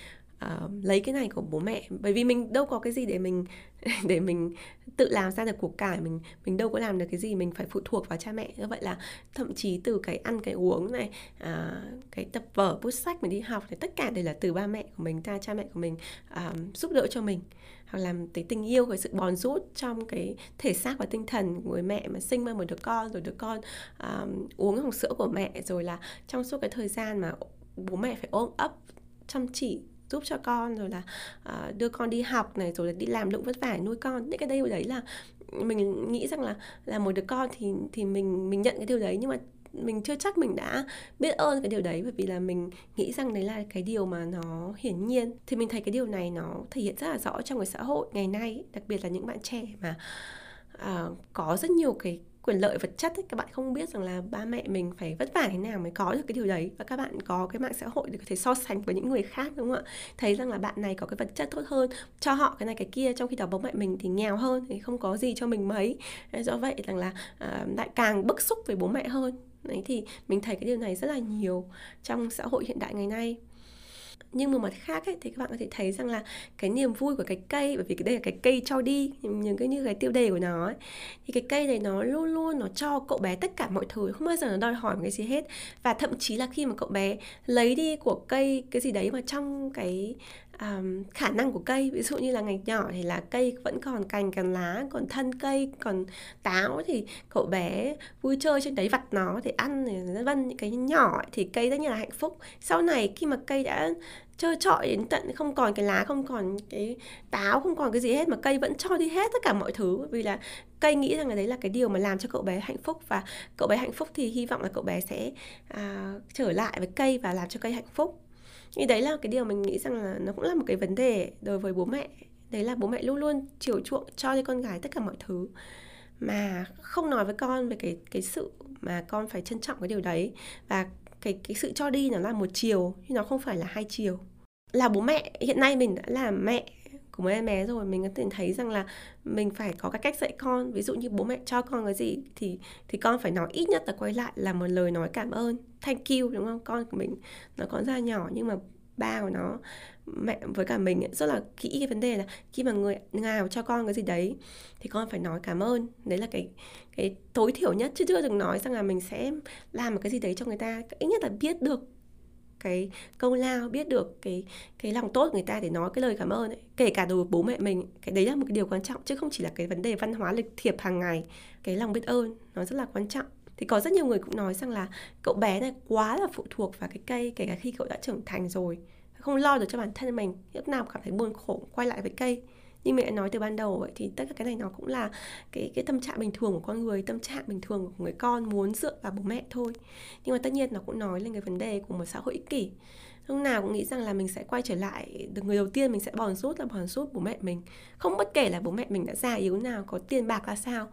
A: uh, lấy cái này của bố mẹ. Bởi vì mình đâu có cái gì để mình để mình tự làm ra được cuộc cải. Mình mình đâu có làm được cái gì mình phải phụ thuộc vào cha mẹ. Như vậy là thậm chí từ cái ăn cái uống này uh, cái tập vở bút sách mình đi học thì tất cả đều là từ ba mẹ của mình ta cha mẹ của mình uh, giúp đỡ cho mình. Hoặc là cái tình yêu cái sự bòn rút trong cái thể xác và tinh thần của người mẹ mà sinh ra một đứa con rồi đứa con um, uống hồng sữa của mẹ. Rồi là trong suốt cái thời gian mà bố mẹ phải ôm ấp chăm chỉ giúp cho con rồi là uh, đưa con đi học này rồi là đi làm lụng vất vả nuôi con. Những cái đây đấy là mình nghĩ rằng là là một đứa con thì thì mình mình nhận cái điều đấy. Nhưng mà mình chưa chắc mình đã biết ơn cái điều đấy bởi vì là mình nghĩ rằng đấy là cái điều mà nó hiển nhiên. Thì mình thấy cái điều này nó thể hiện rất là rõ trong cái xã hội ngày nay đặc biệt là những bạn trẻ mà uh, có rất nhiều cái quyền lợi vật chất ấy, các bạn không biết rằng là ba mẹ mình phải vất vả thế nào mới có được cái điều đấy. Và các bạn có cái mạng xã hội để có thể so sánh với những người khác đúng không ạ? Thấy rằng là bạn này có cái vật chất tốt hơn cho họ cái này cái kia trong khi đó bố mẹ mình thì nghèo hơn thì không có gì cho mình mấy. Do vậy rằng là uh, lại càng bức xúc với bố mẹ hơn. Đấy thì mình thấy cái điều này rất là nhiều trong xã hội hiện đại ngày nay nhưng một mặt khác ấy, thì các bạn có thể thấy rằng là cái niềm vui của cái cây bởi vì cái đây là cái cây cho đi những cái như cái tiêu đề của nó ấy, thì cái cây này nó luôn luôn nó cho cậu bé tất cả mọi thứ không bao giờ nó đòi hỏi một cái gì hết. Và thậm chí là khi mà cậu bé lấy đi của cây cái gì đấy mà trong cái um, khả năng của cây ví dụ như là ngày nhỏ thì là cây vẫn còn cành còn lá còn thân cây còn táo thì cậu bé vui chơi trên đấy vặt nó để ăn vân vân. Những cái nhỏ thì cây rất là hạnh phúc. Sau này khi mà cây đã trơ trọi đến tận không còn cái lá không còn cái táo không còn cái gì hết mà cây vẫn cho đi hết tất cả mọi thứ. Vì là cây nghĩ rằng là đấy là cái điều mà làm cho cậu bé hạnh phúc và cậu bé hạnh phúc thì hy vọng là cậu bé sẽ à, trở lại với cây và làm cho cây hạnh phúc thì đấy là cái điều mình nghĩ rằng là nó cũng là một cái vấn đề đối với bố mẹ. Đấy là bố mẹ luôn luôn chiều chuộng cho cho con gái tất cả mọi thứ. Mà không nói với con về cái cái sự mà con phải trân trọng cái điều đấy. Và cái cái sự cho đi nó là một chiều nhưng nó không phải là hai chiều. Là bố mẹ, hiện nay mình đã là mẹ của một em bé rồi, mình có thể thấy rằng là mình phải có cái cách dạy con. Ví dụ như bố mẹ cho con cái gì thì thì con phải nói ít nhất là quay lại là một lời nói cảm ơn, thank you, đúng không? Con của mình, nó còn ra nhỏ nhưng mà ba của nó, mẹ với cả mình rất là kỹ cái vấn đề là khi mà người nào cho con cái gì đấy thì con phải nói cảm ơn. Đấy là cái cái tối thiểu nhất. Chứ chưa đừng nói rằng là mình sẽ làm một cái gì đấy cho người ta, ít nhất là biết được cái công lao, biết được cái cái lòng tốt của người ta để nói cái lời cảm ơn ấy. kể cả đối với bố mẹ mình, cái đấy là một cái điều quan trọng, chứ không chỉ là cái vấn đề văn hóa lịch thiệp hàng ngày. Cái lòng biết ơn, nó rất là quan trọng. Thì có rất nhiều người cũng nói rằng là cậu bé này quá là phụ thuộc vào cái cây, kể cả khi cậu đã trưởng thành rồi. Không lo được cho bản thân mình, lúc nào cảm thấy buồn khổ, quay lại với cây như mẹ nói từ ban đầu ấy, thì tất cả cái này nó cũng là cái cái tâm trạng bình thường của con người tâm trạng bình thường của người con muốn dựa vào bố mẹ thôi. Nhưng mà tất nhiên nó cũng nói lên cái vấn đề của một xã hội ích kỷ. Lúc nào cũng nghĩ rằng là mình sẽ quay trở lại được người đầu tiên mình sẽ bòn rút là bòn rút bố mẹ mình. Không bất kể là bố mẹ mình đã già yếu nào có tiền bạc là sao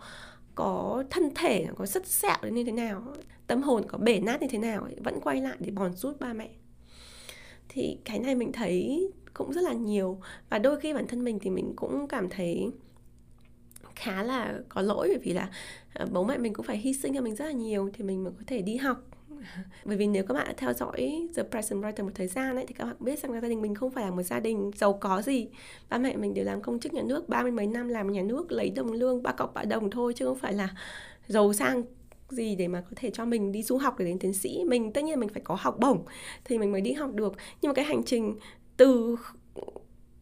A: có thân thể có sất sẹo như thế nào tâm hồn có bể nát như thế nào vẫn quay lại để bòn rút ba mẹ. Thì cái này mình thấy cũng rất là nhiều. Và đôi khi bản thân mình thì mình cũng cảm thấy khá là có lỗi, bởi vì là à, bố mẹ mình cũng phải hy sinh cho mình rất là nhiều thì mình mới có thể đi học. Bởi vì nếu các bạn đã theo dõi The Present Writer một thời gian ấy, thì các bạn biết rằng là gia đình mình không phải là một gia đình giàu có gì. Ba mẹ mình đều làm công chức nhà nước, ba mươi mấy năm làm nhà nước, lấy đồng lương, ba cọc ba đồng thôi, chứ không phải là giàu sang gì để mà có thể cho mình đi du học để đến tiến sĩ. Mình, tất nhiên mình phải có học bổng thì mình mới đi học được. Nhưng mà cái hành trình từ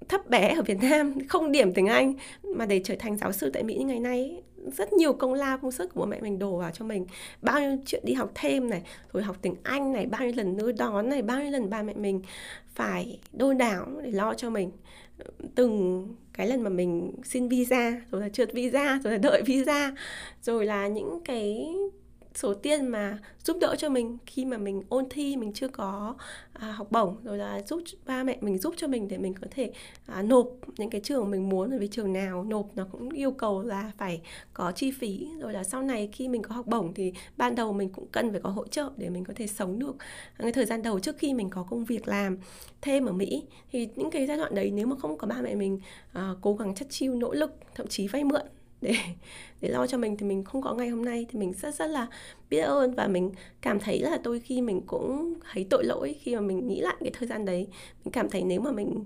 A: thấp bé ở Việt Nam, không điểm tiếng Anh, mà để trở thành giáo sư tại Mỹ như ngày nay rất nhiều công lao, công sức của bố mẹ mình đổ vào cho mình. Bao nhiêu chuyện đi học thêm này, rồi học tiếng Anh này, bao nhiêu lần nuôi đón này, bao nhiêu lần ba mẹ mình phải đôi đảo để lo cho mình. Từng cái lần mà mình xin visa, rồi là trượt visa, rồi là đợi visa, rồi là những cái số tiền mà giúp đỡ cho mình khi mà mình ôn thi mình chưa có à, học bổng rồi là giúp ba mẹ mình giúp cho mình để mình có thể à, nộp những cái trường mình muốn. Bởi vì trường nào nộp nó cũng yêu cầu là phải có chi phí. Rồi là sau này khi mình có học bổng thì ban đầu mình cũng cần phải có hỗ trợ để mình có thể sống được. Cái thời gian đầu trước khi mình có công việc làm thêm ở Mỹ thì những cái giai đoạn đấy nếu mà không có ba mẹ mình à, cố gắng chất chiêu nỗ lực thậm chí vay mượn để để lo cho mình thì mình không có ngày hôm nay. Thì mình rất rất là biết ơn và mình cảm thấy là tôi khi mình cũng thấy tội lỗi khi mà mình nghĩ lại cái thời gian đấy. Mình cảm thấy nếu mà mình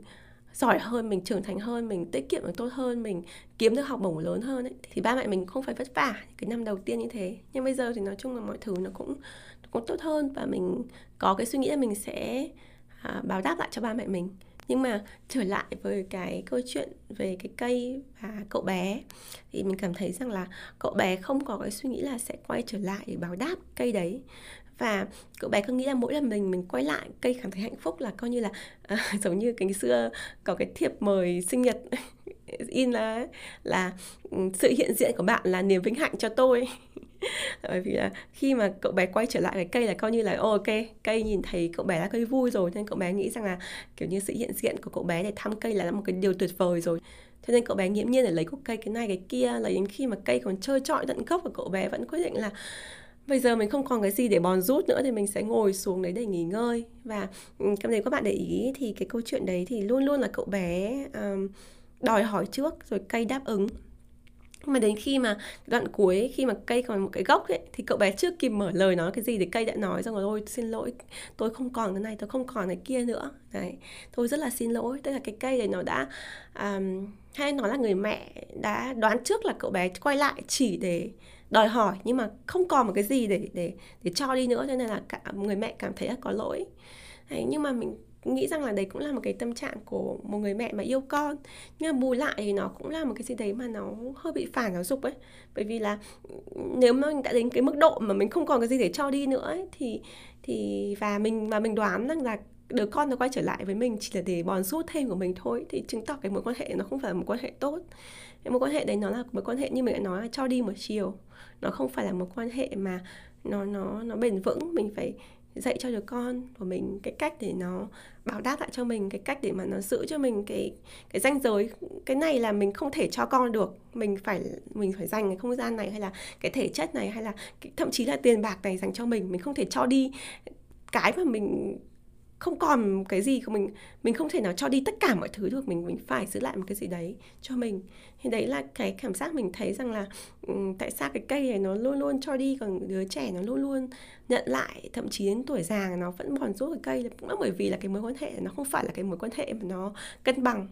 A: giỏi hơn mình trưởng thành hơn mình tiết kiệm được tốt hơn mình kiếm được học bổng lớn hơn ấy, thì ba mẹ mình không phải vất vả cái năm đầu tiên như thế. Nhưng bây giờ thì nói chung là mọi thứ nó cũng nó cũng tốt hơn và mình có cái suy nghĩ là mình sẽ à, báo đáp lại cho ba mẹ mình nhưng mà trở lại với cái câu chuyện về cái cây và cậu bé thì mình cảm thấy rằng là cậu bé không có cái suy nghĩ là sẽ quay trở lại để báo đáp cây đấy. Và cậu bé cứ nghĩ là mỗi lần mình mình quay lại cây cảm thấy hạnh phúc là coi như là à, giống như cái xưa có cái thiệp mời sinh nhật in là là sự hiện diện của bạn là niềm vinh hạnh cho tôi. bởi vì là khi mà cậu bé quay trở lại cái cây là coi như là oh, ok cây nhìn thấy cậu bé là cây vui rồi. Nên cậu bé nghĩ rằng là kiểu như sự hiện diện của cậu bé để thăm cây là một cái điều tuyệt vời rồi. Thế nên cậu bé nghiễm nhiên để lấy cục cây cái này cái kia lấy đến khi mà cây còn chơi trọi tận gốc và cậu bé vẫn quyết định là bây giờ mình không còn cái gì để bòn rút nữa thì mình sẽ ngồi xuống đấy để nghỉ ngơi. Và ừ, cảm thấy các bạn để ý thì cái câu chuyện đấy thì luôn luôn là cậu bé um, đòi hỏi trước rồi cây đáp ứng mà đến khi mà đoạn cuối khi mà cây còn một cái gốc ấy thì cậu bé chưa kịp mở lời nói cái gì thì cây đã nói rằng là tôi xin lỗi tôi không còn cái này tôi không còn cái kia nữa. Đấy tôi rất là xin lỗi. Tức là cái cây này nó đã um, hay nói là người mẹ đã đoán trước là cậu bé quay lại chỉ để đòi hỏi nhưng mà không còn một cái gì để để để cho đi nữa cho nên là cả người mẹ cảm thấy là có lỗi. Đấy, nhưng mà mình nghĩ rằng là đấy cũng là một cái tâm trạng của một người mẹ mà yêu con. Nhưng mà bù lại thì nó cũng là một cái gì đấy mà nó hơi bị phản giáo dục ấy. Bởi vì là ừ, nếu mà mình đã đến cái mức độ mà mình không còn cái gì để cho đi nữa ấy, thì thì và mình mà mình đoán rằng là đứa con nó quay trở lại với mình chỉ là để bòn rút thêm của mình thôi thì chứng tỏ cái mối quan hệ nó không phải là một quan hệ tốt. Cái mối quan hệ đấy nó là một quan hệ như mình đã nói là cho đi một chiều. Nó không phải là một quan hệ mà nó nó nó bền vững. Mình phải dạy cho đứa con của mình cái cách để nó bảo đáp lại cho mình, cái cách để mà nó giữ cho mình cái cái ranh giới. Cái này là mình không thể cho con được. Mình phải mình phải dành cái không gian này hay là cái thể chất này hay là thậm chí là tiền bạc này dành cho mình. Mình không thể cho đi cái mà mình không còn cái gì của mình. Mình không thể nào cho đi tất cả mọi thứ được. Mình mình phải giữ lại một cái gì đấy cho mình thì đấy là cái cảm giác mình thấy rằng là ừ, tại sao cái cây này nó luôn luôn cho đi, còn đứa trẻ nó luôn luôn nhận lại, thậm chí đến tuổi già nó vẫn còn giúp cái cây. Cũng là bởi vì là cái mối quan hệ nó không phải là cái mối quan hệ mà nó cân bằng.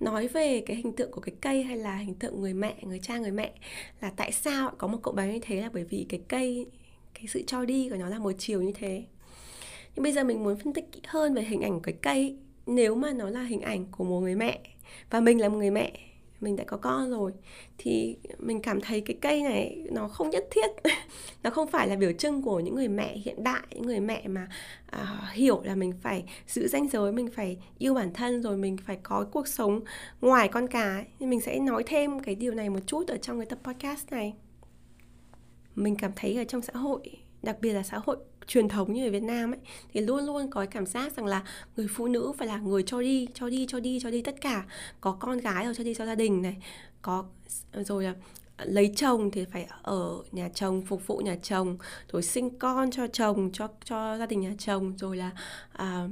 A: Nói về cái hình tượng của cái cây hay là hình tượng người mẹ, người cha, người mẹ là tại sao có một cậu bé như thế là bởi vì cái cây cái sự cho đi của nó là một chiều như thế. Nhưng bây giờ mình muốn phân tích kỹ hơn về hình ảnh cái cây. Nếu mà nó là hình ảnh của một người mẹ và mình là một người mẹ mình đã có con rồi thì mình cảm thấy cái cây này nó không nhất thiết. Nó không phải là biểu trưng của những người mẹ hiện đại những người mẹ mà à, hiểu là mình phải giữ ranh giới mình phải yêu bản thân rồi mình phải có cuộc sống ngoài con cái. Thì mình sẽ nói thêm cái điều này một chút ở trong cái tập podcast này mình cảm thấy ở trong xã hội đặc biệt là xã hội truyền thống như ở Việt Nam ấy thì luôn luôn có cái cảm giác rằng là người phụ nữ phải là người cho đi cho đi cho đi cho đi tất cả. Có con gái rồi cho đi cho gia đình này có rồi là lấy chồng thì phải ở nhà chồng phục vụ nhà chồng rồi sinh con cho chồng cho cho gia đình nhà chồng rồi là à,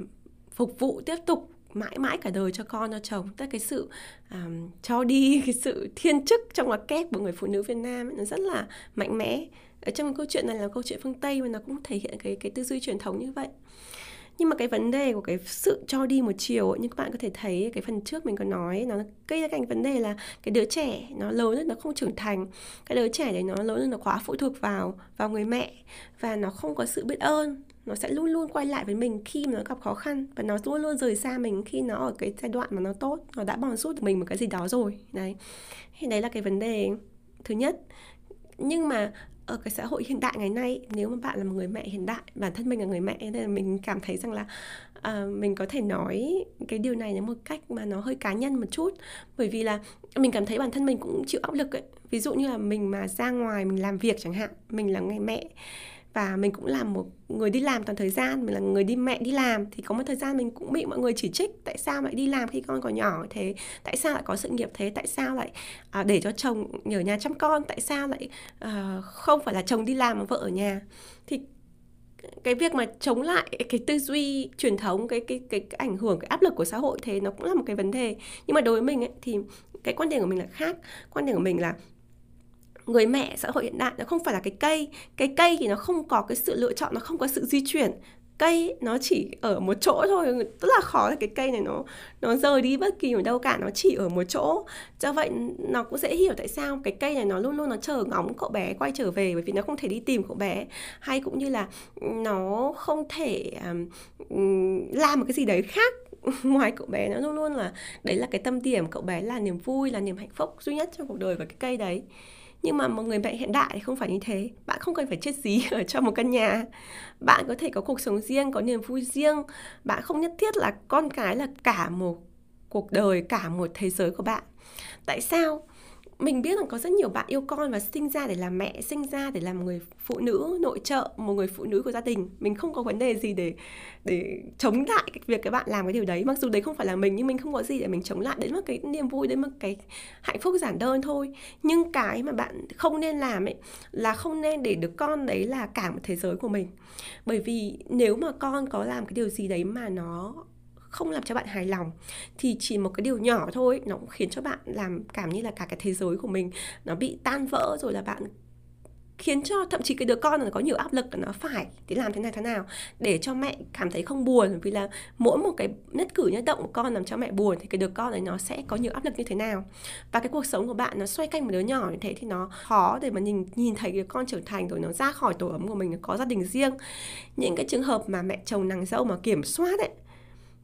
A: phục vụ tiếp tục mãi mãi cả đời cho con cho chồng. Tất cái sự um, cho đi cái sự thiên chức trong ngoặc kép của người phụ nữ Việt Nam ấy, nó rất là mạnh mẽ. Ở trong câu chuyện này là câu chuyện phương Tây mà nó cũng thể hiện cái cái tư duy truyền thống như vậy. Nhưng mà cái vấn đề của cái sự cho đi một chiều ấy, như các bạn có thể thấy cái phần trước mình có nói nó gây ra cái vấn đề là cái đứa trẻ nó lớn lên nó không trưởng thành. Cái đứa trẻ đấy nó lớn lên nó quá phụ thuộc vào vào người mẹ và nó không có sự biết ơn nó sẽ luôn luôn quay lại với mình khi mà nó gặp khó khăn và nó luôn luôn rời xa mình khi nó ở cái giai đoạn mà nó tốt nó đã bòn rút được mình một cái gì đó rồi đấy. Thì đấy là cái vấn đề thứ nhất. Nhưng mà ở cái xã hội hiện đại ngày nay nếu mà bạn là một người mẹ hiện đại bản thân mình là người mẹ nên là mình cảm thấy rằng là uh, mình có thể nói cái điều này một cách mà nó hơi cá nhân một chút. Bởi vì là mình cảm thấy bản thân mình cũng chịu áp lực ấy. Ví dụ như là mình mà ra ngoài mình làm việc chẳng hạn mình là người mẹ và mình cũng là một người đi làm toàn thời gian mình là người đi mẹ đi làm. Thì có một thời gian mình cũng bị mọi người chỉ trích tại sao lại đi làm khi con còn nhỏ thế? Tại sao lại có sự nghiệp thế? Tại sao lại à, để cho chồng ở nhà chăm con? Tại sao lại à, không phải là chồng đi làm mà vợ ở nhà? Thì cái việc mà chống lại cái tư duy truyền thống cái cái cái, cái ảnh hưởng cái áp lực của xã hội thế nó cũng là một cái vấn đề. Nhưng mà đối với mình ấy, thì cái quan điểm của mình là khác. Quan điểm của mình là người mẹ xã hội hiện đại nó không phải là cái cây. Cái cây thì nó không có cái sự lựa chọn nó không có sự di chuyển. Cây nó chỉ ở một chỗ thôi rất là khó là cái cây này nó nó rời đi bất kỳ ở đâu cả nó chỉ ở một chỗ. Do vậy nó cũng dễ hiểu tại sao cái cây này nó luôn luôn nó chờ ngóng cậu bé quay trở về bởi vì nó không thể đi tìm cậu bé. Hay cũng như là nó không thể um, làm một cái gì đấy khác ngoài cậu bé. Nó luôn luôn là đấy là cái tâm điểm cậu bé là niềm vui là niềm hạnh phúc duy nhất trong cuộc đời và cái cây đấy nhưng mà một người mẹ hiện đại thì không phải như thế. Bạn không cần phải chết dí ở trong một căn nhà. Bạn có thể có cuộc sống riêng, có niềm vui riêng. Bạn không nhất thiết là con cái là cả một cuộc đời, cả một thế giới của bạn. Tại sao? Mình biết rằng có rất nhiều bạn yêu con và sinh ra để làm mẹ, sinh ra để làm người phụ nữ, nội trợ, một người phụ nữ của gia đình. Mình không có vấn đề gì để để chống lại cái việc các bạn làm cái điều đấy. Mặc dù đấy không phải là mình, nhưng mình không có gì để mình chống lại. Đến một cái niềm vui đến một cái hạnh phúc giản đơn thôi. Nhưng cái mà bạn không nên làm ấy là không nên để được con đấy là cả một thế giới của mình. Bởi vì nếu mà con có làm cái điều gì đấy mà nó không làm cho bạn hài lòng, thì chỉ một cái điều nhỏ thôi, nó cũng khiến cho bạn làm cảm như là cả cái thế giới của mình nó bị tan vỡ, rồi là bạn khiến cho thậm chí cái đứa con nó có nhiều áp lực là nó phải thì làm thế này, thế nào, để cho mẹ cảm thấy không buồn. Vì là mỗi một cái nhất cử nhất động của con làm cho mẹ buồn, thì cái đứa con đấy nó sẽ có nhiều áp lực như thế nào. Và cái cuộc sống của bạn nó xoay quanh một đứa nhỏ như thế thì nó khó để mà nhìn nhìn thấy đứa con trưởng thành rồi nó ra khỏi tổ ấm của mình có gia đình riêng. Những cái trường hợp mà mẹ chồng nàng dâu mà kiểm soát ấy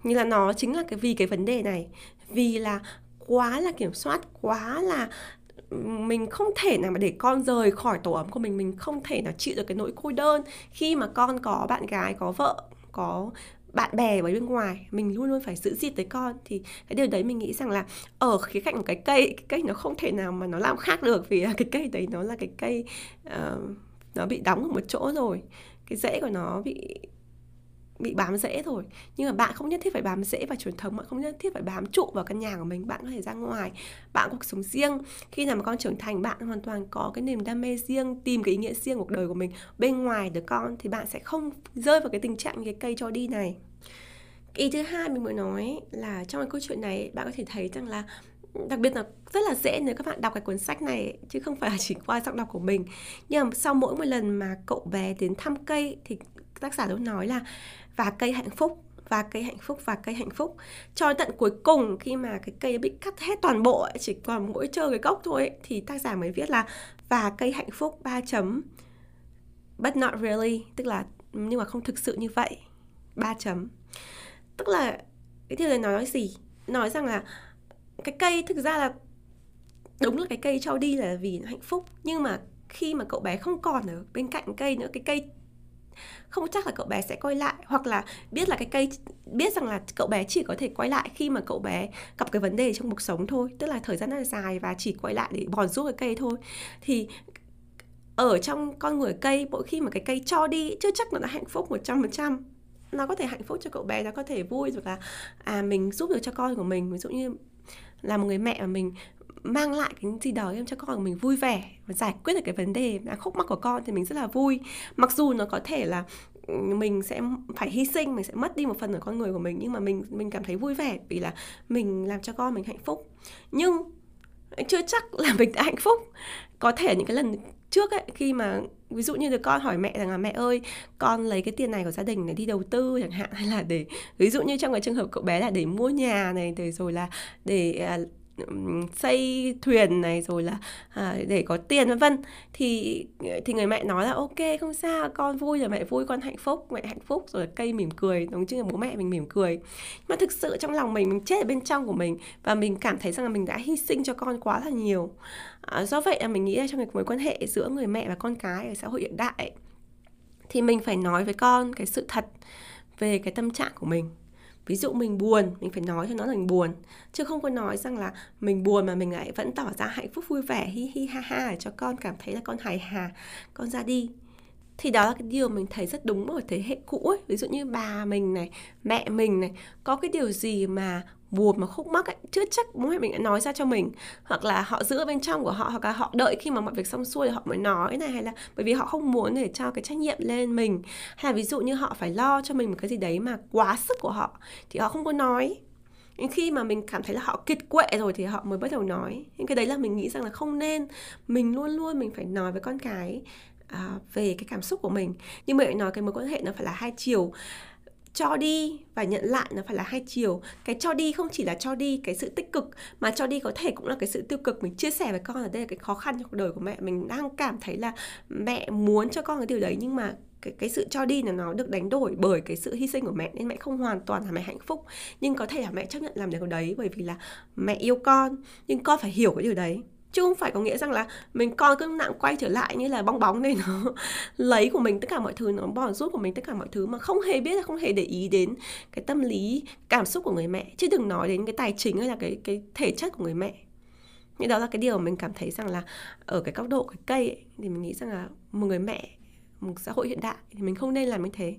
A: như là nó chính là cái vì cái vấn đề này. Vì là quá là kiểm soát quá là mình không thể nào mà để con rời khỏi tổ ấm của mình mình không thể nào chịu được cái nỗi cô đơn khi mà con có bạn gái có vợ có bạn bè ở bên ngoài. Mình luôn luôn phải giữ gìn tới con. Thì cái điều đấy mình nghĩ rằng là ở khía cạnh của cái cây cái cây nó không thể nào mà nó làm khác được vì cái cây đấy nó là cái cây uh, nó bị đóng ở một chỗ rồi. Cái rễ của nó bị bị bám rễ rồi. Nhưng mà bạn không nhất thiết phải bám rễ vào truyền thống, bạn không nhất thiết phải bám trụ vào căn nhà của mình, bạn có thể ra ngoài, bạn có cuộc sống riêng. Khi nào mà con trưởng thành, bạn hoàn toàn có cái niềm đam mê riêng, tìm cái ý nghĩa riêng cuộc đời của mình bên ngoài đứa con, thì bạn sẽ không rơi vào cái tình trạng như cái cây cho đi này. Ý thứ hai mình mới nói là trong cái câu chuyện này, bạn có thể thấy rằng là ừ, đặc biệt là rất là dễ nếu các bạn đọc cái cuốn sách này, chứ không phải là chỉ qua giọng đọc của mình. Nhưng mà sau mỗi một lần mà cậu bé đến thăm cây, thì tác giả luôn nói là và cây hạnh phúc, và cây hạnh phúc, và cây hạnh phúc. Cho tận cuối cùng, khi mà cái cây bị cắt hết toàn bộ chỉ còn mỗi trơ cái gốc thôi thì tác giả mới viết là và cây hạnh phúc ba chấm, but not really tức là nhưng mà không thực sự như vậy, ba chấm. Tức là cái điều này nói gì? Nói rằng là cái cây thực ra là đúng là cái cây cho đi là vì hạnh phúc, nhưng mà khi mà cậu bé không còn ở bên cạnh cây nữa, cái cây không chắc là cậu bé sẽ quay lại. Hoặc là biết là cái cây, biết rằng là cậu bé chỉ có thể quay lại khi mà cậu bé gặp cái vấn đề trong cuộc sống thôi. Tức là thời gian rất là dài và chỉ quay lại để bòn giúp cái cây thôi. Thì ở trong con người cây, mỗi khi mà cái cây cho đi, chưa chắc nó đã hạnh phúc 100% nó có thể hạnh phúc cho cậu bé, nó có thể vui rồi là à mình giúp được cho con của mình. Ví dụ như là một người mẹ mà mình mang lại cái gì đó em cho con của mình vui vẻ và giải quyết được cái vấn đề là khúc mắc của con thì mình rất là vui. Mặc dù nó có thể là ừ, mình sẽ phải hy sinh, mình sẽ mất đi một phần ở con người của mình, nhưng mà mình mình cảm thấy vui vẻ vì là mình làm cho con mình hạnh phúc. Nhưng chưa chắc là mình đã hạnh phúc. Có thể những cái lần trước ấy, khi mà ví dụ như được con hỏi mẹ rằng là, mẹ ơi, con lấy cái tiền này của gia đình để đi đầu tư chẳng hạn hay là để, ví dụ như trong cái trường hợp cậu bé là để mua nhà này, để rồi là để à, xây thuyền này rồi là à, để có tiền vân vân. Thì thì người mẹ nói là ok không sao con vui là mẹ vui con hạnh phúc mẹ hạnh phúc. Rồi cây mỉm cười đúng chứ là bố mẹ mình mỉm cười. Mà thực sự trong lòng mình mình chết ở bên trong của mình và mình cảm thấy rằng là mình đã hy sinh cho con quá là nhiều. À, do vậy là mình nghĩ là trong cái mối quan hệ giữa người mẹ và con cái ở xã hội hiện đại thì mình phải nói với con cái sự thật về cái tâm trạng của mình ví dụ mình buồn, mình phải nói cho nó là mình buồn. Chứ không có nói rằng là mình buồn mà mình lại vẫn tỏ ra hạnh phúc, vui vẻ, hi hi, ha ha để cho con cảm thấy là con hài hà, con ra đi. Thì đó là cái điều mình thấy rất đúng ở thế hệ cũ ấy. Ví dụ như bà mình này, mẹ mình này, có cái điều gì mà buồn mà khúc mắc ấy chưa chắc bố mẹ mình đã nói ra cho mình. Hoặc là họ giữ ở bên trong của họ hoặc là họ đợi khi mà mọi việc xong xuôi thì họ mới nói này hay là bởi vì họ không muốn để cho cái trách nhiệm lên mình. Hay là ví dụ như họ phải lo cho mình một cái gì đấy mà quá sức của họ thì họ không có nói. Nhưng khi mà mình cảm thấy là họ kiệt quệ rồi thì họ mới bắt đầu nói. Những cái đấy là mình nghĩ rằng là không nên. Mình luôn luôn mình phải nói với con cái à, về cái cảm xúc của mình. Nhưng mà nói cái mối quan hệ nó phải là hai chiều cho đi và nhận lại nó phải là hai chiều. Cái cho đi không chỉ là cho đi cái sự tích cực, mà cho đi có thể cũng là cái sự tiêu cực. Mình chia sẻ với con là đây là cái khó khăn trong cuộc đời của mẹ. Mình đang cảm thấy là mẹ muốn cho con cái điều đấy, nhưng mà cái cái sự cho đi là nó được đánh đổi bởi cái sự hy sinh của mẹ, nên mẹ không hoàn toàn là mẹ hạnh phúc. Nhưng có thể là mẹ chấp nhận làm được điều đấy bởi vì là mẹ yêu con, nhưng con phải hiểu cái điều đấy chứ không phải có nghĩa rằng là mình coi cứ nặng quay trở lại như là bong bóng này nó lấy của mình tất cả mọi thứ nó bỏ rút của mình tất cả mọi thứ mà không hề biết không hề để ý đến cái tâm lý cảm xúc của người mẹ. Chứ đừng nói đến cái tài chính hay là cái cái thể chất của người mẹ. Nhưng đó là cái điều mà mình cảm thấy rằng là ở cái góc độ cái cây ấy, thì mình nghĩ rằng là một người mẹ một xã hội hiện đại thì mình không nên làm như thế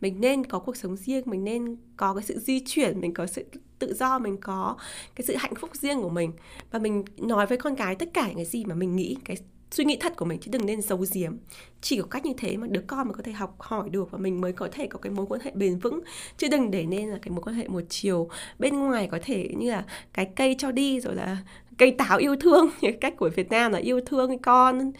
A: mình nên có cuộc sống riêng, mình nên có cái sự di chuyển, mình có sự tự do, mình có cái sự hạnh phúc riêng của mình. Và mình nói với con cái tất cả những cái gì mà mình nghĩ, cái suy nghĩ thật của mình chứ đừng nên giấu giếm. Chỉ có cách như thế mà đứa con mới có thể học hỏi được và mình mới có thể có cái mối quan hệ bền vững. Chứ đừng để nên là cái mối quan hệ một chiều bên ngoài có thể như là cái cây cho đi, rồi là cây táo yêu thương, như cách của Việt Nam là yêu thương con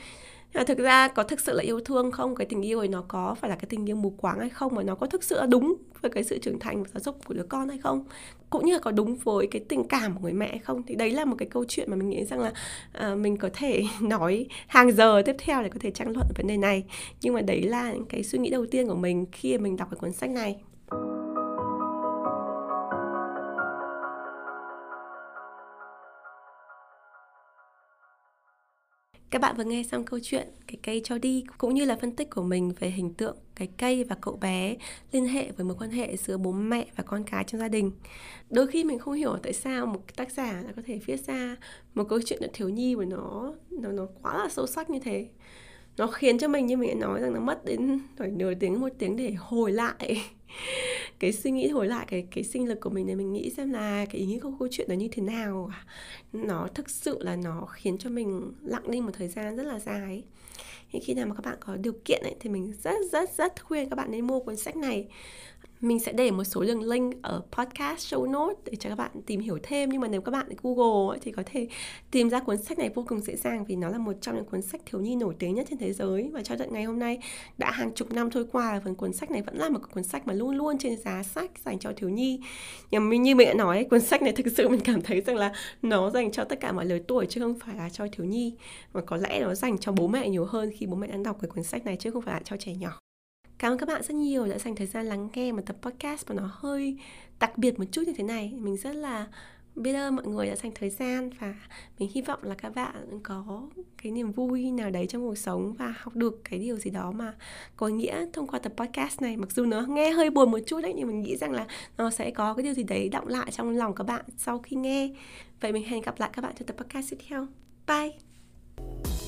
A: nhưng mà thực ra có thực sự là yêu thương không? Cái tình yêu ấy nó có phải là cái tình yêu mù quáng hay không? Mà nó có thực sự là đúng với cái sự trưởng thành và giáo dục của đứa con hay không? Cũng như là có đúng với cái tình cảm của người mẹ hay không? Thì đấy là một cái câu chuyện mà mình nghĩ rằng là à, mình có thể nói hàng giờ tiếp theo để có thể tranh luận vấn đề này. Nhưng mà đấy là cái suy nghĩ đầu tiên của mình khi mình đọc cái cuốn sách này. Các bạn vừa nghe xong câu chuyện cái cây cho đi, cũng như là phân tích của mình về hình tượng cái cây và cậu bé liên hệ với mối quan hệ giữa bố mẹ và con cái trong gia đình. Đôi khi mình không hiểu tại sao một tác giả lại có thể viết ra một câu chuyện được thiếu nhi của nó nó nó quá là sâu sắc như thế. Nó khiến cho mình, như mình đã nói, rằng nó mất đến phải nửa tiếng, một tiếng để hồi lại cái suy nghĩ hồi lại cái cái sinh lực của mình để mình nghĩ xem là cái ý nghĩa của câu chuyện nó như thế nào nó thực sự là nó khiến cho mình lặng đi một thời gian rất là dài. Thì khi nào mà các bạn có điều kiện ấy, thì mình rất rất rất khuyên các bạn nên mua cuốn sách này mình sẽ để một số đường link ở podcast show notes để cho các bạn tìm hiểu thêm. Nhưng mà nếu các bạn Google thì có thể tìm ra cuốn sách này vô cùng dễ dàng vì nó là một trong những cuốn sách thiếu nhi nổi tiếng nhất trên thế giới. Và cho tận ngày hôm nay, đã hàng chục năm trôi qua phần cuốn sách này vẫn là một cuốn sách mà luôn luôn trên giá sách dành cho thiếu nhi. Nhưng như mình đã nói, cuốn sách này thực sự mình cảm thấy rằng là nó dành cho tất cả mọi lứa tuổi chứ không phải là cho thiếu nhi. Mà có lẽ nó dành cho bố mẹ nhiều hơn khi bố mẹ đang đọc cái cuốn sách này chứ không phải là cho trẻ nhỏ. Cảm ơn các bạn rất nhiều đã dành thời gian lắng nghe một tập podcast mà nó hơi đặc biệt một chút như thế này. Mình rất là biết ơn mọi người đã dành thời gian và mình hy vọng là các bạn có cái niềm vui nào đấy trong cuộc sống và học được cái điều gì đó mà có nghĩa thông qua tập podcast này. Mặc dù nó nghe hơi buồn một chút đấy, nhưng mình nghĩ rằng là nó sẽ có cái điều gì đấy động lại trong lòng các bạn sau khi nghe. Vậy mình hẹn gặp lại các bạn trong tập podcast tiếp theo. Bye!